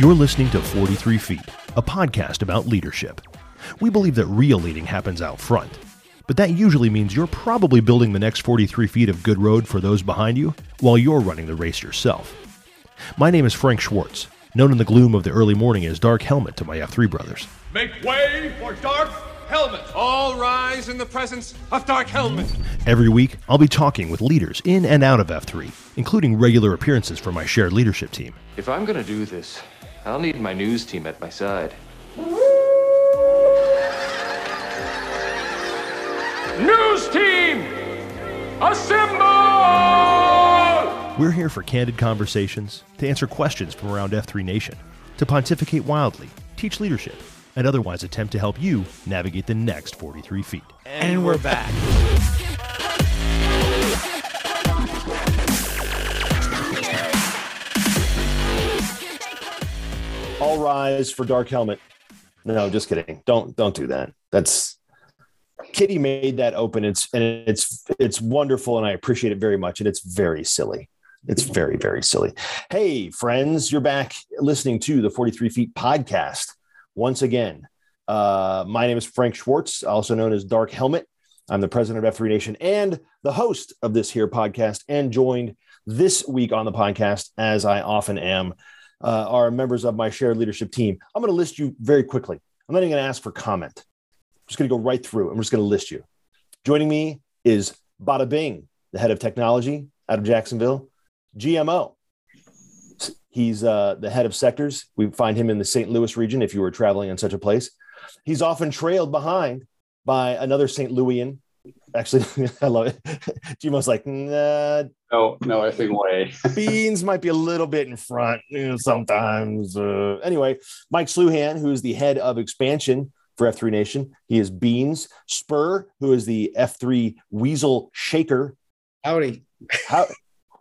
You're listening to 43 Feet, a podcast about leadership. We believe that real leading happens out front, but that usually means you're probably building the next 43 feet of good road for those behind you while you're running the race yourself. My name is Frank Schwartz, known in the gloom of the early morning as Dark Helmet to my F3 brothers. Make way for Dark Helmet. All rise in the presence of Dark Helmet. Every week, I'll be talking with leaders in and out of F3, including regular appearances from my shared leadership team. If I'm gonna do this, I'll need my news team at my side. News team, assemble! We're here for candid conversations, to answer questions from around F3 Nation, to pontificate wildly, teach leadership, and otherwise attempt to help you navigate the next 43 feet. And we're back. All rise for Dark Helmet. No, just kidding. Don't don't do that. That's Kitty made that open. It's and it's it's wonderful, and I appreciate it very much. And it's very silly. It's very very silly. Hey, friends, you're back listening to the 43 Feet podcast once again. Uh, my name is Frank Schwartz, also known as Dark Helmet. I'm the president of F3 Nation and the host of this here podcast, and joined this week on the podcast, as I often am, uh, are members of my shared leadership team. I'm going to list you very quickly. I'm not even going to ask for comment. I'm just going to go right through. I'm just going to list you. Joining me is Bada Bing, the head of technology out of Jacksonville, GMO. He's uh, the head of sectors. We find him in the St. Louis region if you were traveling in such a place. He's often trailed behind by another St. Louian. Actually, I love it. GMO's like, nah, No, no effing way. Beans might be a little bit in front you know, sometimes. Uh, anyway, Mike Sluhan, who is the head of expansion for F3 Nation, he is Beans. Spur, who is the F3 Weasel Shaker. Howdy. How?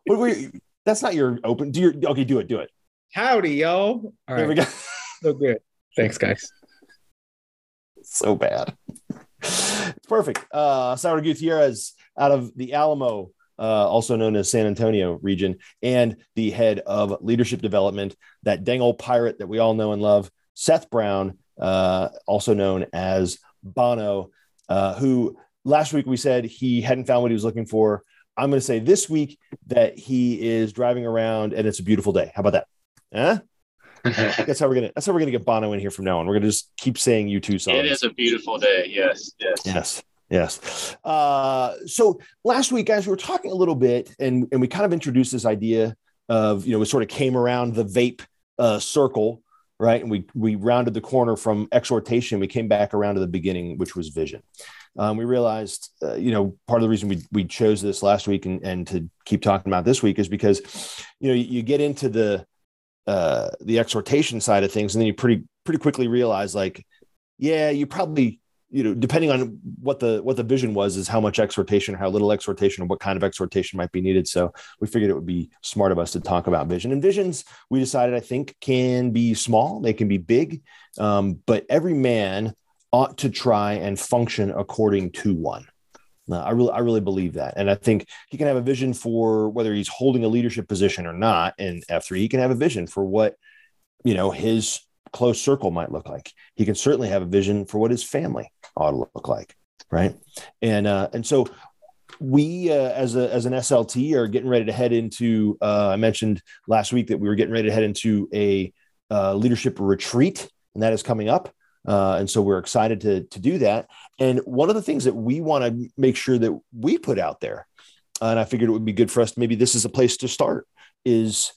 what were you, that's not your open. Do your okay? Do it. Do it. Howdy, yo. All There we go. So good. Thanks, guys. so bad. It's perfect. Uh, Sauer Gutierrez out of the Alamo, uh, also known as San Antonio region, and the head of leadership development, that dang old pirate that we all know and love, Seth Brown, uh, also known as Bono, uh, who last week we said he hadn't found what he was looking for. I'm going to say this week that he is driving around and it's a beautiful day. How about that? Huh? That's how we're gonna. That's how we're gonna get Bono in here from now on. We're gonna just keep saying you two songs. it is a beautiful day. Yes, yes. Yes. Yes. Uh, so last week, guys, we were talking a little bit, and and we kind of introduced this idea of you know we sort of came around the vape uh, circle, right? And we we rounded the corner from exhortation. We came back around to the beginning, which was vision. Um, we realized, uh, you know, part of the reason we we chose this last week and and to keep talking about this week is because, you know, you, you get into the uh, the exhortation side of things, and then you pretty pretty quickly realize like, yeah, you probably you know depending on what the what the vision was is how much exhortation or how little exhortation or what kind of exhortation might be needed. So we figured it would be smart of us to talk about vision. And visions we decided i think can be small they can be big um, but every man ought to try and function according to one Uh, I really, I really believe that, and I think he can have a vision for whether he's holding a leadership position or not in F three. He can have a vision for what you know his close circle might look like. He can certainly have a vision for what his family ought to look like, right? And uh, and so we uh, as a as an SLT are getting ready to head into. Uh, I mentioned last week that we were getting ready to head into a uh, leadership retreat, and that is coming up. Uh, and so we're excited to to do that. And one of the things that we want to make sure that we put out there, and I figured it would be good for us. Maybe this is a place to start. Is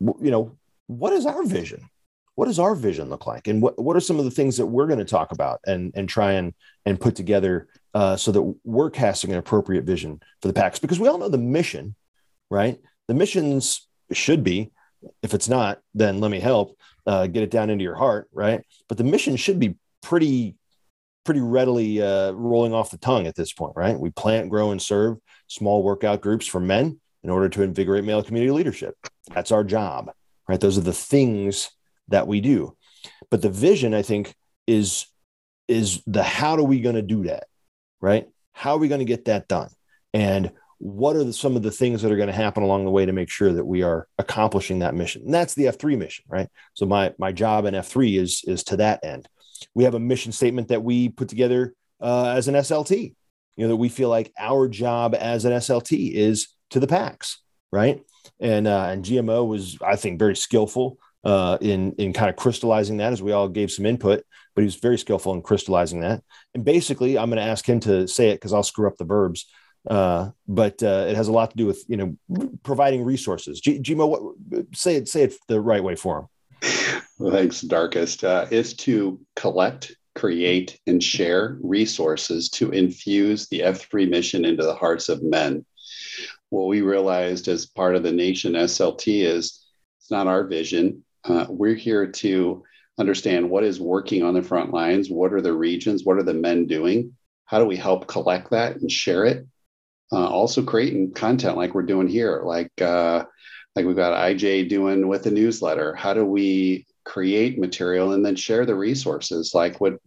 you know what is our vision? What does our vision look like? And what what are some of the things that we're going to talk about and and try and and put together uh, so that we're casting an appropriate vision for the PAX? Because we all know the mission, right? The missions should be. If it's not, then let me help uh, get it down into your heart, right? But the mission should be pretty pretty readily uh, rolling off the tongue at this point, right? We plant, grow, and serve small workout groups for men in order to invigorate male community leadership. That's our job, right? Those are the things that we do. But the vision, I think, is is the how are we going to do that, right? How are we going to get that done? And what are the, some of the things that are going to happen along the way to make sure that we are accomplishing that mission? And that's the F3 mission, right? So my my job in F3 is is to that end. We have a mission statement that we put together uh, as an SLT. You know that we feel like our job as an SLT is to the packs right? And uh, and GMO was, I think, very skillful uh, in in kind of crystallizing that as we all gave some input, but he was very skillful in crystallizing that. And basically, I'm going to ask him to say it because I'll screw up the verbs. Uh, but uh, it has a lot to do with you know providing resources. G- Gmo, what say it say it the right way for him. Well, thanks, Darkest. Uh, is to collect, create, and share resources to infuse the F3 mission into the hearts of men. What we realized as part of the Nation SLT is it's not our vision. Uh, we're here to understand what is working on the front lines. What are the regions? What are the men doing? How do we help collect that and share it? Uh, also creating content like we're doing here, like uh, like we've got IJ doing with the newsletter. How do we create material and then share the resources like what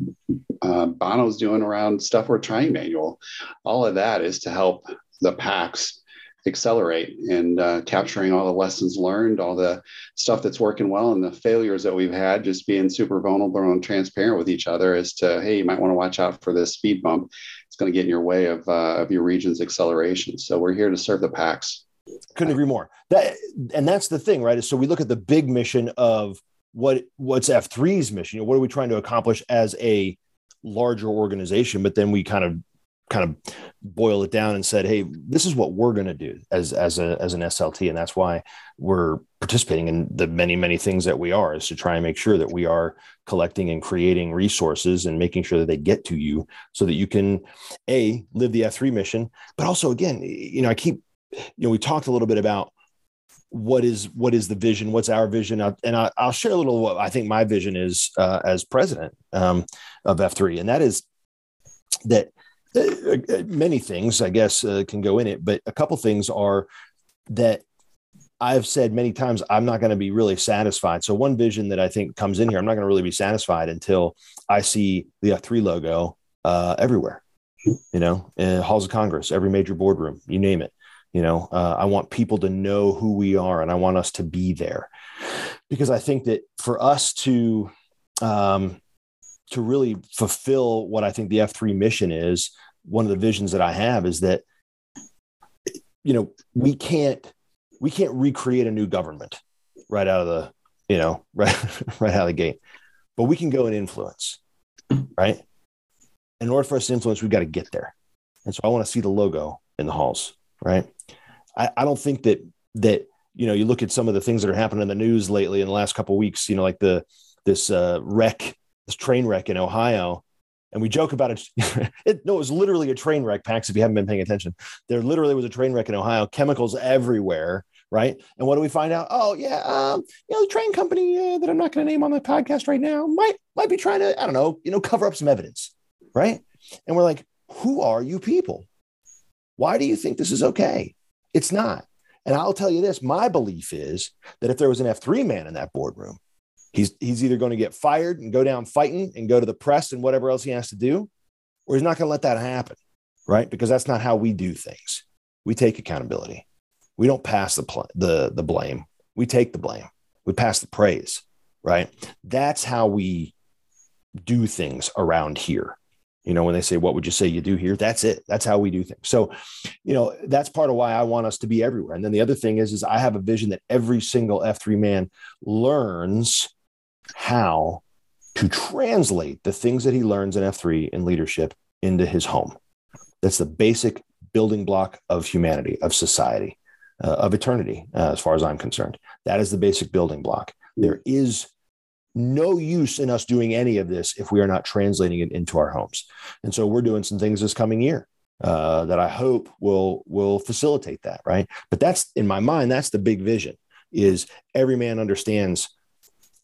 uh, Bono's doing around stuff we're trying manual? All of that is to help the packs accelerate and uh, capturing all the lessons learned, all the stuff that's working well, and the failures that we've had, just being super vulnerable and transparent with each other as to, hey, you might want to watch out for this speed bump. Going to get in your way of, uh, of your region's acceleration. So we're here to serve the PAX. Couldn't agree more. That and that's the thing, right? So we look at the big mission of what what's F3's mission. You know, what are we trying to accomplish as a larger organization? But then we kind of kind of boil it down and said, "Hey, this is what we're going to do as as a as an SLT, and that's why we're participating in the many many things that we are is to try and make sure that we are collecting and creating resources and making sure that they get to you so that you can a live the F3 mission, but also again, you know, I keep you know we talked a little bit about what is what is the vision what's our vision? And I, will share a little what i think my vision is uh, as president um, of f3 and that is that many things, I guess, uh, can go in it, but a couple things are that I've said many times I'm not going to be really satisfied. So one vision that I think comes in here, I'm not going to really be satisfied until I see the F3 logo uh, everywhere. You know, halls of Congress, every major boardroom, you name it. You know, uh, I want people to know who we are, and I want us to be there because I think that for us to um, to really fulfill what I think the F3 mission is, one of the visions that I have is that you know we can't we can't recreate a new government right out of the you know right right out of the gate, but we can go and influence, right? In order for us to influence, we've got to get there, and so I want to see the logo in the halls, right? I, I don't think that that you know you look at some of the things that are happening in the news lately in the last couple weeks, you know, like the this uh, wreck, this train wreck in Ohio and we joke about it. it. No, it was literally a train wreck, Pax, if you haven't been paying attention. There literally was a train wreck in Ohio, chemicals everywhere, right? And what do we find out? Oh, yeah, um, you know, the train company uh, that I'm not going to name on the podcast right now might might be trying to, I don't know, you know, cover up some evidence, right? And we're like, who are you people? Why do you think this is okay? It's not. And I'll tell you this my belief is that if there was an F3 man in that boardroom, He's he's either going to get fired and go down fighting and go to the press and whatever else he has to do, or he's not going to let that happen, right? Because that's not how we do things. We take accountability. We don't pass the pl- the the blame. We take the blame. We pass the praise, right? That's how we do things around here. You know, when they say, What would you say you do here? That's it. That's how we do things. So, you know, that's part of why I want us to be everywhere. And then the other thing is, is I have a vision that every single F3 man learns how to translate the things that he learns in F3 in leadership into his home. That's the basic building block of humanity, of society, uh, of eternity, uh, as far as I'm concerned. That is the basic building block. There is no use in us doing any of this if we are not translating it into our homes. And so we're doing some things this coming year uh, that I hope will will facilitate that. Right, but that's in my mind. That's the big vision: is every man understands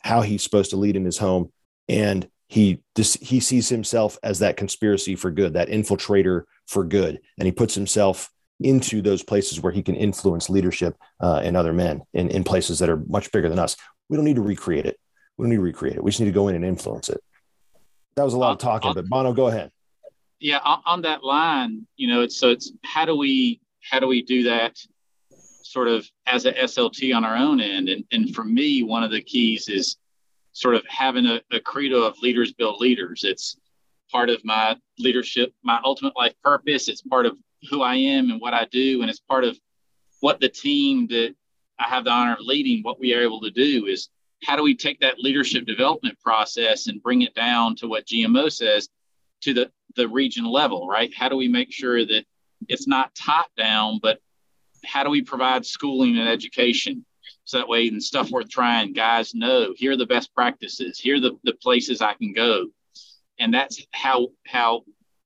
how he's supposed to lead in his home, and he he sees himself as that conspiracy for good, that infiltrator for good, and he puts himself into those places where he can influence leadership uh, and other men in, in places that are much bigger than us. We don't need to recreate it. We don't need to recreate it. We just need to go in and influence it. That was a lot of talking, but Bono, go ahead. Yeah, on that line, you know, it's so it's how do we how do we do that sort of as a SLT on our own end? And and for me, one of the keys is sort of having a, a credo of leaders build leaders. It's part of my leadership, my ultimate life purpose. It's part of who I am and what I do, and it's part of what the team that I have the honor of leading, what we are able to do is how do we take that leadership development process and bring it down to what GMO says to the, the region level, right? How do we make sure that it's not top down, but how do we provide schooling and education? So that way and stuff worth trying guys know here are the best practices here are the, the places i can go. And that's how how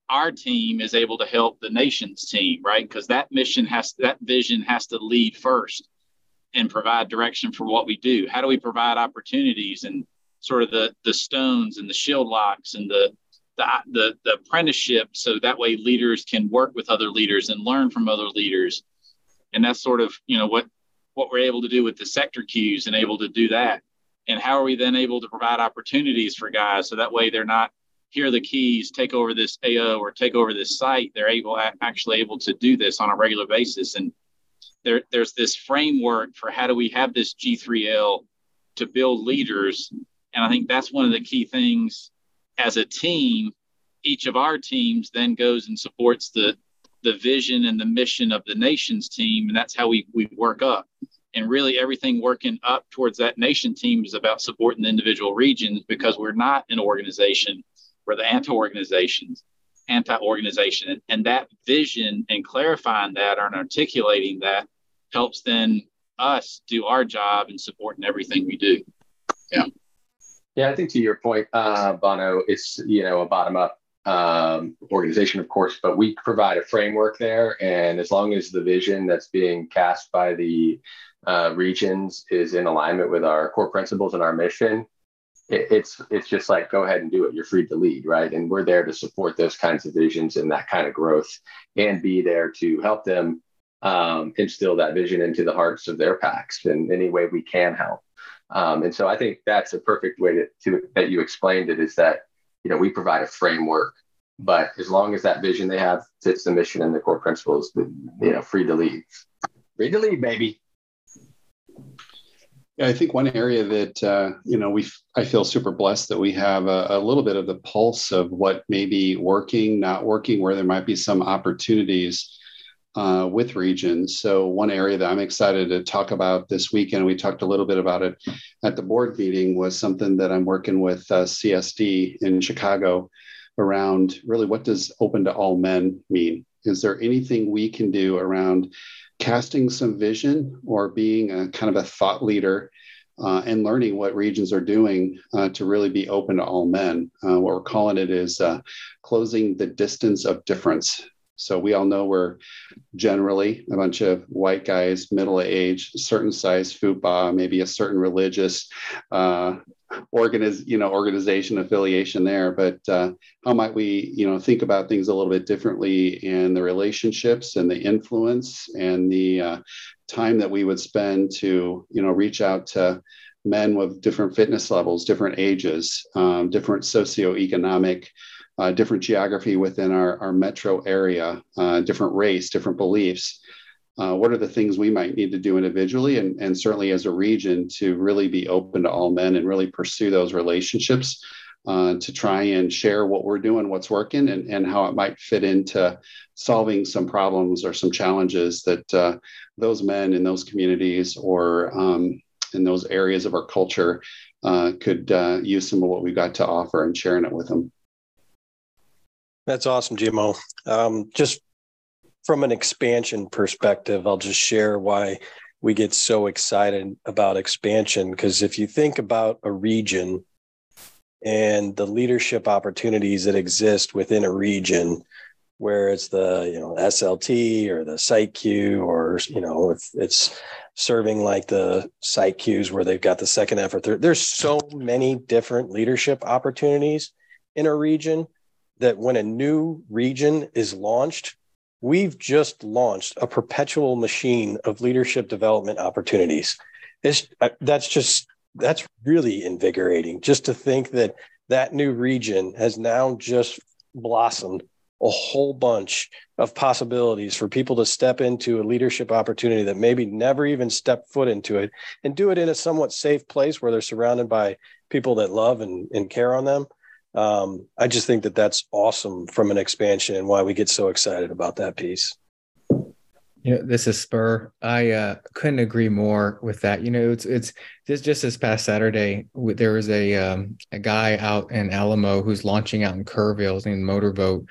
our team is able to help the nation's team right? Because that mission has that vision has to lead first and provide direction for what we do. How do we provide opportunities and sort of the the stones and the shield locks and the the, the, the apprenticeship so that way leaders can work with other leaders and learn from other leaders and that's sort of you know what what we're able to do with the sector queues and able to do that and how are we then able to provide opportunities for guys so that way they're not here are the keys take over this ao or take over this site they're able actually able to do this on a regular basis and there, there's this framework for how do we have this G3L to build leaders. And I think that's one of the key things as a team. Each of our teams then goes and supports the, the vision and the mission of the nation's team. And that's how we, we work up. And really, everything working up towards that nation team is about supporting the individual regions because we're not an organization, we're the anti organizations anti-organization and that vision and clarifying that and articulating that helps then us do our job and supporting everything we do. Yeah. Yeah, I think to your point, uh, Bono, it's you know a bottom up um, organization, of course, but we provide a framework there, and as long as the vision that's being cast by the uh, regions is in alignment with our core principles and our mission, it, it's it's just like go ahead and do it. You're free to lead, right? And we're there to support those kinds of visions and that kind of growth, and be there to help them um, instill that vision into the hearts of their packs in any way we can help. Um, and so I think that's a perfect way to, to that you explained it is that you know we provide a framework, but as long as that vision they have fits the mission and the core principles, you know, free to lead, free to lead, baby. Yeah, I think one area that uh, you know we I feel super blessed that we have a, a, little bit of the pulse of what may be working, not working, where there might be some opportunities uh, with regions. So, one area that I'm excited to talk about this weekend, we talked a little bit about it at the board meeting, was something that I'm working with uh, CSD in Chicago around really what does open to all men mean? Is there anything we can do around casting some vision or being a kind of a thought leader? Uh, and learning what regions are doing uh, to really be open to all men. Uh, what we're calling it is uh, closing the distance of difference. So we all know we're generally a bunch of white guys, middle age, certain size fupa, maybe a certain religious uh, organiz, you know, organization affiliation there. But uh, how might we, you know, think about things a little bit differently in the relationships and the influence and the uh, time that we would spend to, you know, reach out to men with different fitness levels, different ages, um, different socioeconomic uh, different geography within our, our metro area, uh, different race, different beliefs. Uh, what are the things we might need to do individually and, and certainly as a region to really be open to all men and really pursue those relationships uh, to try and share what we're doing, what's working, and, and how it might fit into solving some problems or some challenges that uh, those men in those communities or um, in those areas of our culture uh, could use some of what we've got to offer and sharing it with them. That's awesome, GMO. Um, just from an expansion perspective, I'll just share why we get so excited about expansion. Because if you think about a region and the leadership opportunities that exist within a region, where it's the you know SLT or the site queue, or you know if it's serving like the site queues where they've got the second effort. There, there's so many different leadership opportunities in a region that when a new region is launched, we've just launched a perpetual machine of leadership development opportunities. It's, uh, that's just that's really invigorating just to think that that new region has now just blossomed a whole bunch of possibilities for people to step into a leadership opportunity that maybe never even stepped foot into it and do it in a somewhat safe place where they're surrounded by people that love and, and care on them. Um, I just think that that's awesome from an expansion and why we get so excited about that piece. You know, this is Spur. I uh, couldn't agree more with that. You know, it's it's just just this past Saturday. There was a um, a guy out in Alamo who's launching out in Kerrville. His Motorboat,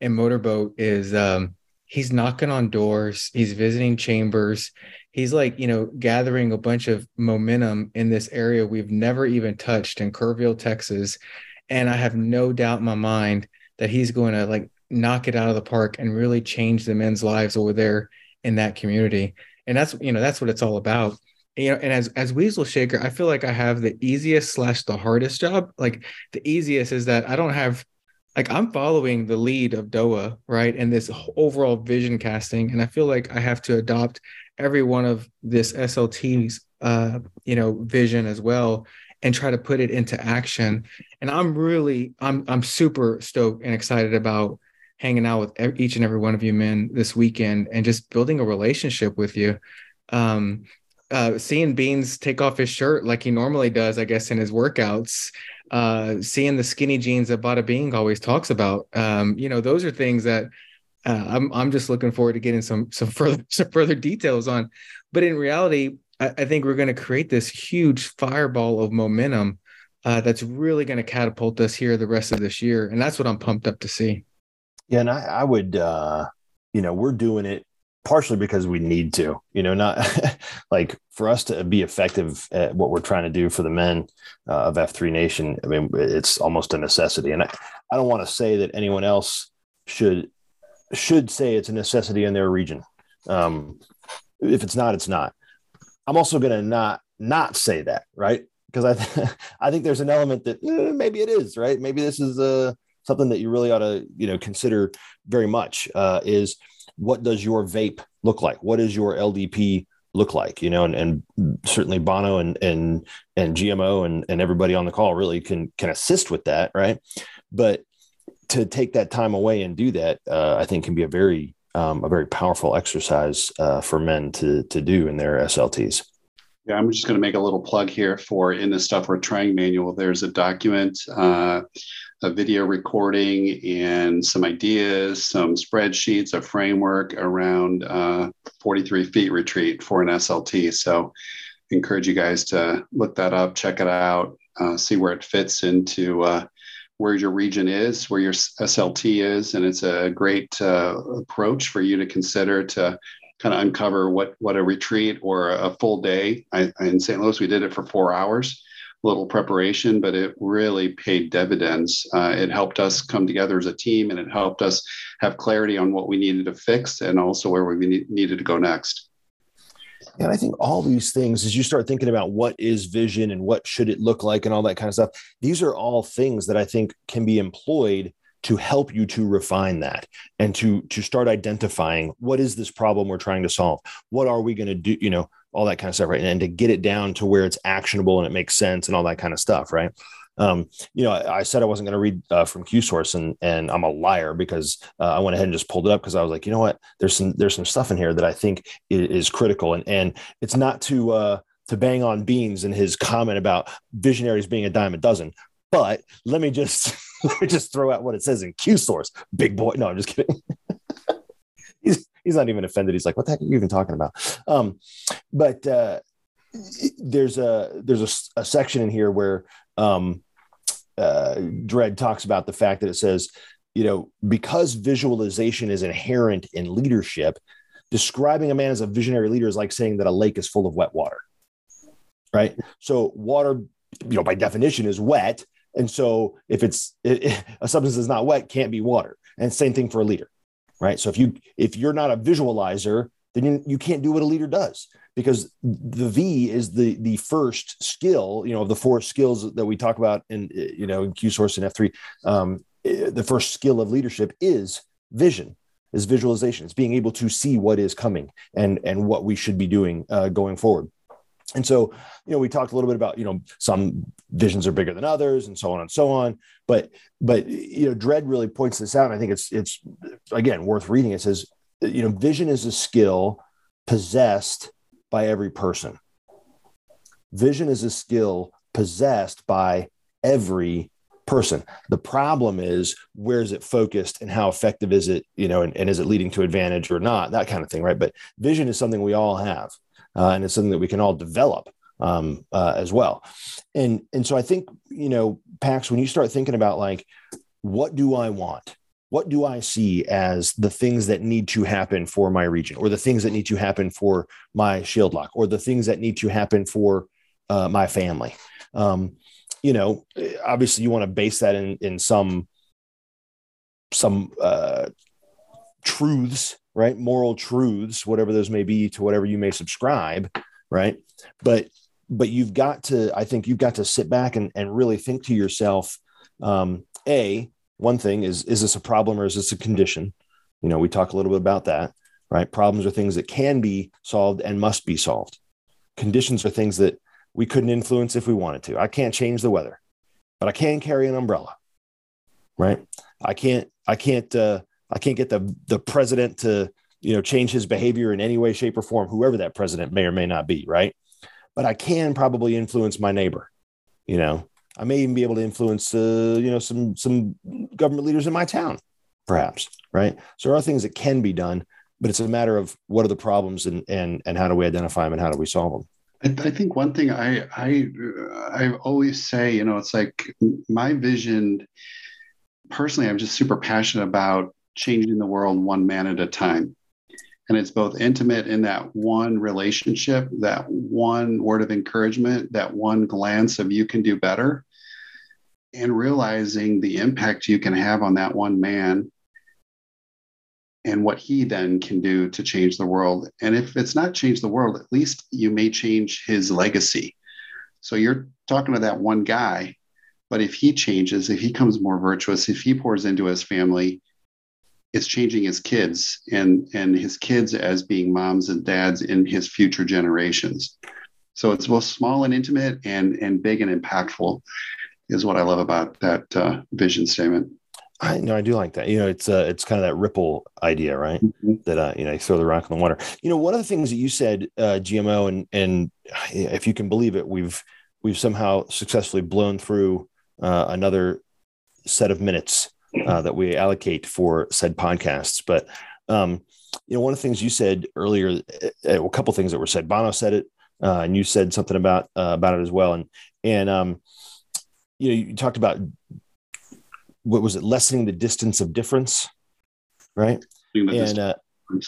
and Motorboat is um, he's knocking on doors. He's visiting chambers. He's like you know gathering a bunch of momentum in this area we've never even touched in Kerrville, Texas. And I have no doubt in my mind that he's going to like knock it out of the park and really change the men's lives over there in that community. And that's you know that's what it's all about. You know, and as as Weasel Shaker, I feel like I have the easiest slash the hardest job. Like the easiest is that I don't have like I'm following the lead of Doa, right? And this overall vision casting. And I feel like I have to adopt every one of this SLT's uh, you know, vision as well and try to put it into action. And I'm really I'm I'm super stoked and excited about hanging out with each and every one of you men this weekend and just building a relationship with you. Um, uh, seeing Beans take off his shirt like he normally does, I guess, in his workouts, uh, seeing the skinny jeans that Bada Bing always talks about. Um, you know, those are things that uh, I'm I'm just looking forward to getting some some further some further details on. But in reality, I, I think we're going to create this huge fireball of momentum uh, that's really going to catapult us here the rest of this year, and that's what I'm pumped up to see. Yeah, and I, I would, uh, you know, we're doing it partially because we need to, you know, not like for us to be effective at what we're trying to do for the men uh, of F3 Nation. I mean, it's almost a necessity. And I, I don't want to say that anyone else should should say it's a necessity in their region. Um, if it's not, it's not. I'm also going to not not say that, right? Because I th- I think there's an element that eh, maybe it is, right? Maybe this is a something that you really ought to you know consider very much uh, is what does your vape look like what does your ldp look like you know and, and certainly bono and and and gmo and, and everybody on the call really can can assist with that right but to take that time away and do that uh, i think can be a very um, a very powerful exercise uh, for men to to do in their slts yeah, I'm just going to make a little plug here for in the stuff we're trying manual. There's a document uh, a video recording and some ideas, some spreadsheets, a framework around uh, 43 feet retreat for an SLT. So, encourage you guys to look that up, check it out, uh, see where it fits into uh, where your region is, where your SLT is, and it's a great uh, approach for you to consider to kind of uncover what what a retreat or a full day. I, in St. Louis, we did it for four hours little preparation, but it really paid dividends. Uh, it helped us come together as a team and it helped us have clarity on what we needed to fix and also where we need, needed to go next. And I think all these things, as you start thinking about what is vision and what should it look like and all that kind of stuff, these are all things that I think can be employed to help you to refine that and to to start identifying what is this problem we're trying to solve what are we going to do you know all that kind of stuff, right? And, and, to get it down to where it's actionable and it makes sense and all that kind of stuff, right? Um, you know, I, I, said I wasn't going to read uh, from Q source, and and I'm a liar because uh, I went ahead and just pulled it up because I was like, you know what, there's some there's some stuff in here that I think is, is critical, and and it's not to uh, to bang on Beans and his comment about visionaries being a dime a dozen. But let me just let me just throw out what it says in Q source. Big boy. No, I'm just kidding. he's he's not even offended. He's like, what the heck are you even talking about? Um, but uh, there's a there's a, a, section in here where um, uh, Dredd talks about the fact that it says, you know, because visualization is inherent in leadership, describing a man as a visionary leader is like saying that a lake is full of wet water, right? So water, you know, by definition is wet, and so if it's it, a substance that's not wet, can't be water. And same thing for a leader, right? So if you if you're not a visualizer, then you, can't do what a leader does because the V is the the first skill, you know, of the four skills that we talk about in you know in Q source and F3. Um, the first skill of leadership is vision, is visualization. It's being able to see what is coming and and what we should be doing uh, going forward. And so, you know, we talked a little bit about, you know, some visions are bigger than others and so on and so on. But, but, you know, Dredd really points this out. And I think it's, it's again, worth reading. It says, you know, vision is a skill possessed by every person. Vision is a skill possessed by every person. The problem is where is it focused and how effective is it, you know, and, and is it leading to advantage or not, that kind of thing, right? But vision is something we all have, uh, and it's something that we can all develop um, uh, as well. And and so I think you know, Pax, when you start thinking about like, what do I want? What do I see as the things that need to happen for my region, or the things that need to happen for my shield lock, or the things that need to happen for uh, my family? Um, you know, obviously, you want to base that in in some some uh, truths, right? Moral truths, whatever those may be, to whatever you may subscribe, right? But but you've got to, I think, you've got to sit back and and really think to yourself, um, a one thing is is this a problem or is this a condition? You know we talk a little bit about that right? Problems are things that can be solved and must be solved. Conditions are things that we couldn't influence if we wanted to. I can't change the weather but i can carry an umbrella right? I can't i can't uh, i can't get the the president to you know change his behavior in any way shape or form whoever that president may or may not be right? But i can probably influence my neighbor you know I may even be able to influence, uh, you know, some some government leaders in my town, perhaps. Right. So there are things that can be done, but it's a matter of what are the problems and and and how do we identify them and how do we solve them. I, I think one thing I I I always say, you know, it's like my vision. Personally, I'm just super passionate about changing the world one man at a time and it's both intimate in that one relationship that one word of encouragement that one glance of you can do better and realizing the impact you can have on that one man and what he then can do to change the world. And if it's not change the world, at least you may change his legacy. So you're talking to that one guy, but if he changes, if he comes more virtuous, if he pours into his family, it's changing his kids and and his kids as being moms and dads in his future generations. So it's both small and intimate and and big and impactful is what I love about that uh, vision statement. I know I do like that. You know, it's uh, it's kind of that ripple idea, right? Mm-hmm. That uh, you know, you throw the rock in the water. You know, one of the things that you said, uh, GMO, and and if you can believe it, we've we've somehow successfully blown through uh, another set of minutes uh, that we allocate for said podcasts. But um, you know, one of the things you said earlier, uh, a couple things that were said. Bono said it, uh, and you said something about uh, about it as well. And and um, you know, you talked about what was it, lessening the distance of difference, right? And uh,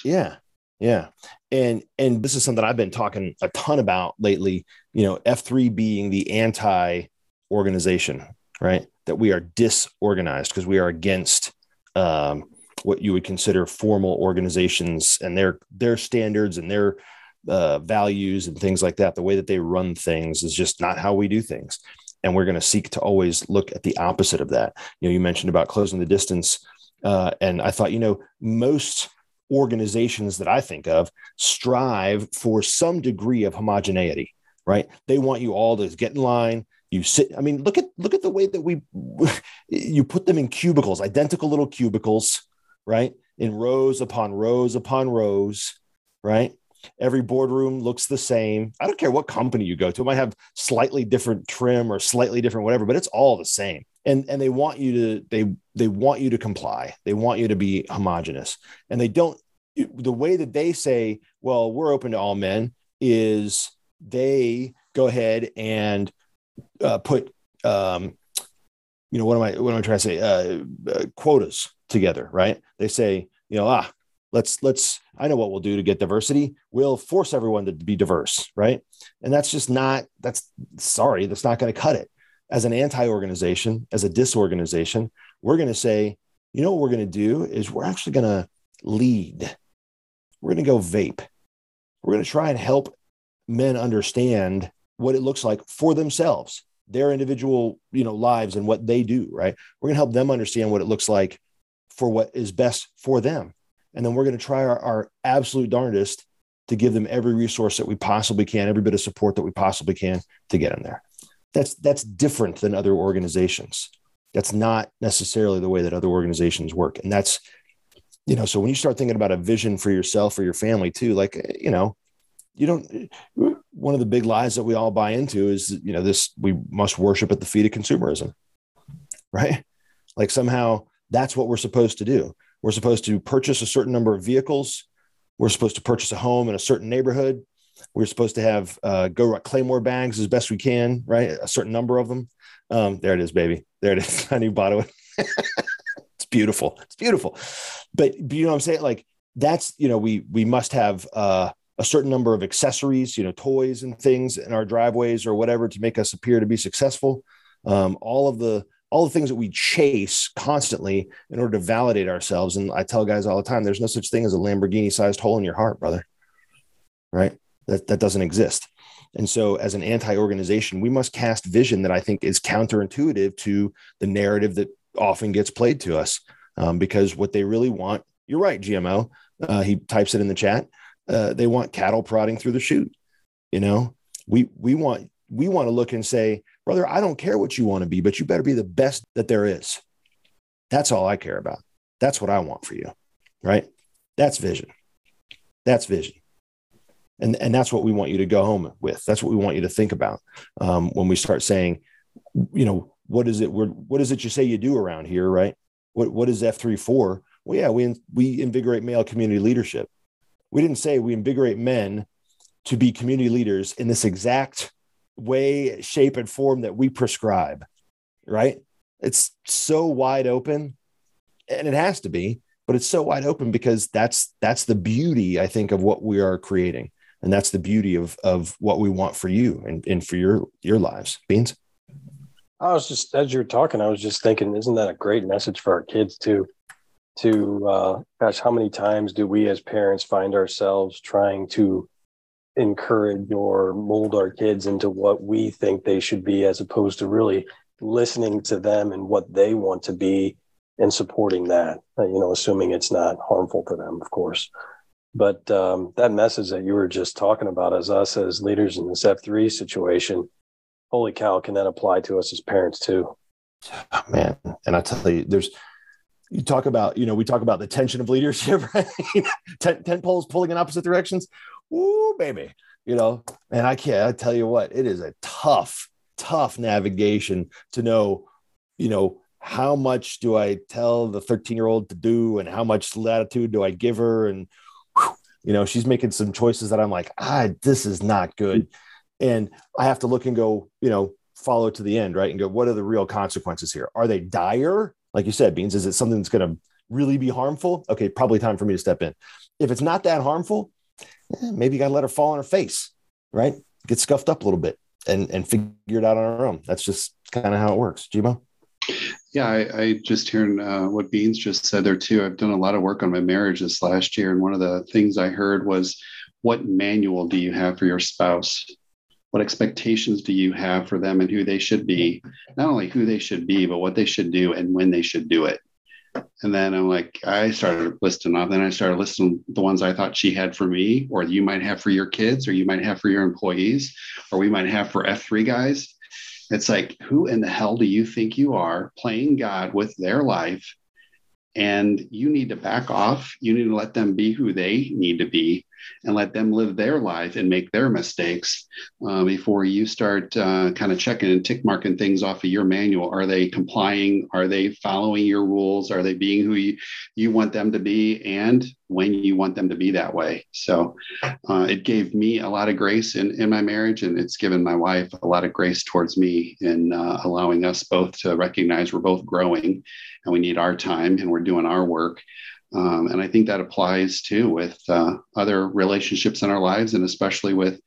yeah, yeah, and and this is something I've been talking a ton about lately. You know, F three being the anti organization, right? That we are disorganized because we are against um, what you would consider formal organizations and their their standards and their uh, values and things like that. The way that they run things is just not how we do things and we're going to seek to always look at the opposite of that. You know you mentioned about closing the distance uh, and i thought you know most organizations that i think of strive for some degree of homogeneity right? They want you all to get in line you sit i mean look at look at the way that we you put them in cubicles identical little cubicles right? In rows upon rows upon rows right Every boardroom looks the same. I don't care what company you go to. It might have slightly different trim or slightly different whatever, but it's all the same. And and they want you to they they want you to comply. They want you to be homogenous. And they don't the way that they say, well, we're open to all men is they go ahead and uh, put um, you know what am I what am I trying to say uh, uh, quotas together, right? They say you know ah let's let's i know what we'll do to get diversity. We'll force everyone to be diverse right? And that's just not that's sorry that's not going to cut it. As an anti-organization as a disorganization we're going to say you know what we're going to do is we're actually going to lead. We're going to go vape. We're going to try and help men understand what it looks like for themselves their individual you know lives and what they do right? We're going to help them understand what it looks like for what is best for them and then we're going to try our, our absolute darndest to give them every resource that we possibly can, every bit of support that we possibly can to get them there. That's that's different than other organizations. That's not necessarily the way that other organizations work. And that's, you know, so when you start thinking about a vision for yourself or your family too, like, eh, you know, you don't, one of the big lies that we all buy into is, you know, this, we must worship at the feet of consumerism, right? Like somehow that's what we're supposed to do. We're supposed to purchase a certain number of vehicles. We're supposed to purchase a home in a certain neighborhood. We're supposed to have uh, go Claymore bags as best we can, right? A certain number of them. Um, there it is, baby. There it is. I knew it. it's beautiful. It's beautiful. But, but you know what I'm saying? Like that's you know we we must have uh, a certain number of accessories, you know, toys and things in our driveways or whatever to make us appear to be successful. Um, all of the all the things that we chase constantly in order to validate ourselves. And I tell guys all the time, there's no such thing as a Lamborghini sized hole in your heart, brother. Right? That, that doesn't exist. And so, as an anti organization, we must cast vision that I think is counterintuitive to the narrative that often gets played to us. Um, because what they really want, you're right, GMO. Uh, he types it in the chat. Uh, they want cattle prodding through the chute. You know, we we want we want to look and say, brother, I don't care what you want to be, but you better be the best that there is. That's all I care about. That's what I want for you. Right. That's vision. That's vision. And, and that's what we want you to go home with. That's what we want you to think about um, when we start saying, you know, what is it? What is it you say you do around here? Right. What, what is F3 for? Well, yeah, we, we invigorate male community leadership. We didn't say we invigorate men to be community leaders in this exact way, shape, and form that we prescribe, right? It's so wide open, and it has to be, but it's so wide open because that's that's the beauty, I think, of what we are creating. And that's the beauty of of what we want for you and, and for your your lives. Beans. I was just as you were talking, I was just thinking, isn't that a great message for our kids too? To uh, gosh, how many times do we as parents find ourselves trying to encourage or mold our kids into what we think they should be as opposed to really listening to them and what they want to be and supporting that uh, you know assuming it's not harmful to them of course. But um, that message that you were just talking about as us as leaders in this f3 situation. Holy cow can that apply to us as parents too? Oh, man. And i tell you there's you talk about you know we talk about the tension of leadership right? Tent, tent poles pulling in opposite directions Ooh, baby. You know, and I can't I tell you what, it is a tough, tough navigation to know, you know, how much do I tell the 13 year old to do and how much latitude do I give her? And, you know, she's making some choices that I'm like, ah, this is not good. And I have to look and go, you know, follow to the end, right? And go, what are the real consequences here? Are they dire? Like you said, Beans, is it something that's going to really be harmful? Okay, probably time for me to step in. If it's not that harmful, yeah, maybe you got to let her fall on her face, right? Get scuffed up a little bit and and figure it out on our own. That's just kind of how it works. GMO? Yeah, I, I just hearing uh, what Beans just said there too. I've done a lot of work on my marriage this last year, and one of the things I heard was, "What manual do you have for your spouse? What expectations do you have for them, and who they should be? Not only who they should be, but what they should do and when they should do it." And then I'm like, I started listing off. Then I started listing the ones I thought she had for me, or you might have for your kids, or you might have for your employees, or we might have for F3 guys. It's like, who in the hell do you think you are playing God with their life? And you need to back off. You need to let them be who they need to be and let them live their life and make their mistakes uh, before you start uh, kind of checking and tick marking things off of your manual. Are they complying? Are they following your rules? Are they being who you, you want them to be and when you want them to be that way? So uh, it gave me a lot of grace in, in my marriage, and it's given my wife a lot of grace towards me in uh, allowing us both to recognize we're both growing and we need our time and we're doing our work. Um, and I think that applies too with uh, other relationships in our lives, and especially with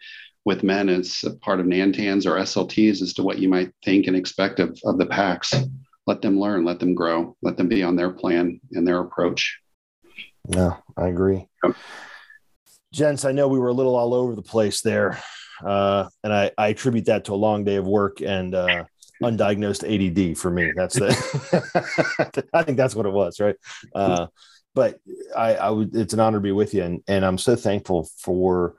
with men as part of NANTANs or SLTs as to what you might think and expect of, of the packs. Let them learn, let them grow, let them be on their plan and their approach. Yeah, I agree. Yep. Gents, I know we were a little all over the place there. Uh, and I, I attribute that to a long day of work and uh, undiagnosed ADD for me. That's it. I think that's what it was, right? Uh, but I, I would, it's an honor to be with you. And, and I'm so thankful for,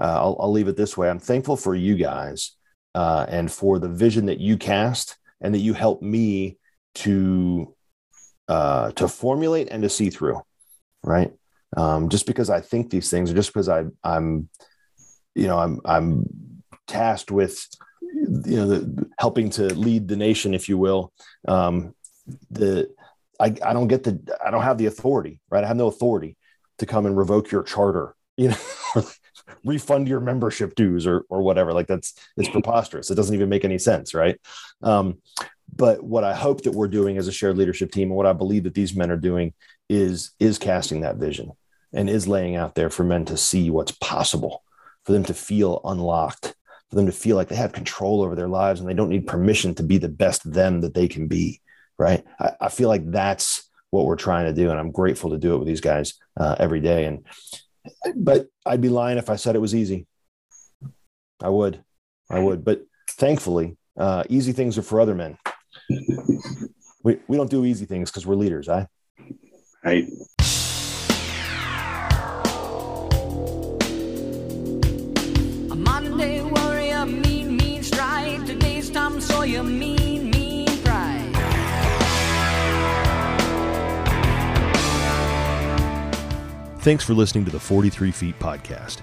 uh, I'll, I'll, leave it this way. I'm thankful for you guys uh, and for the vision that you cast and that you helped me to, uh, to formulate and to see through. Right. Um, just because I think these things or just because I, I'm, you know, I'm, I'm tasked with, you know, the, helping to lead the nation, if you will. Um, the, I, I don't get the I don't have the authority, right? I have no authority to come and revoke your charter, you know, refund your membership dues or or whatever. Like that's it's preposterous. It doesn't even make any sense, right? Um, but what I hope that we're doing as a shared leadership team, and what I believe that these men are doing, is is casting that vision and is laying out there for men to see what's possible, for them to feel unlocked, for them to feel like they have control over their lives and they don't need permission to be the best them that they can be right? I, I, feel like that's what we're trying to do, and I'm grateful to do it with these guys uh, every day. And but I'd be lying if I said it was easy. I would, I would, but thankfully, uh, easy things are for other men. we we don't do easy things because we're leaders, I. Right. A Monday warrior, mean, mean stride. Today's Tom Sawyer, mean. Thanks for listening to the 43 Feet podcast.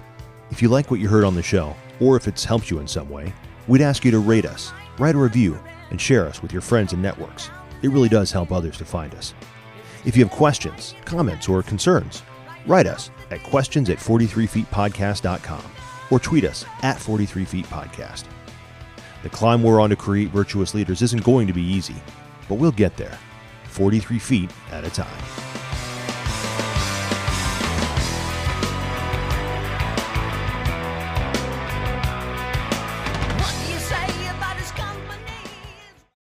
If you like what you heard on the show, or if it's helped you in some way, we'd ask you to rate us, write a review, and share us with your friends and networks. It really does help others to find us. If you have questions, comments, or concerns, write us at questions at 43feetpodcast.com or tweet us at 43feetpodcast. The climb we're on to create virtuous leaders isn't going to be easy, but we'll get there, 43 feet at a time.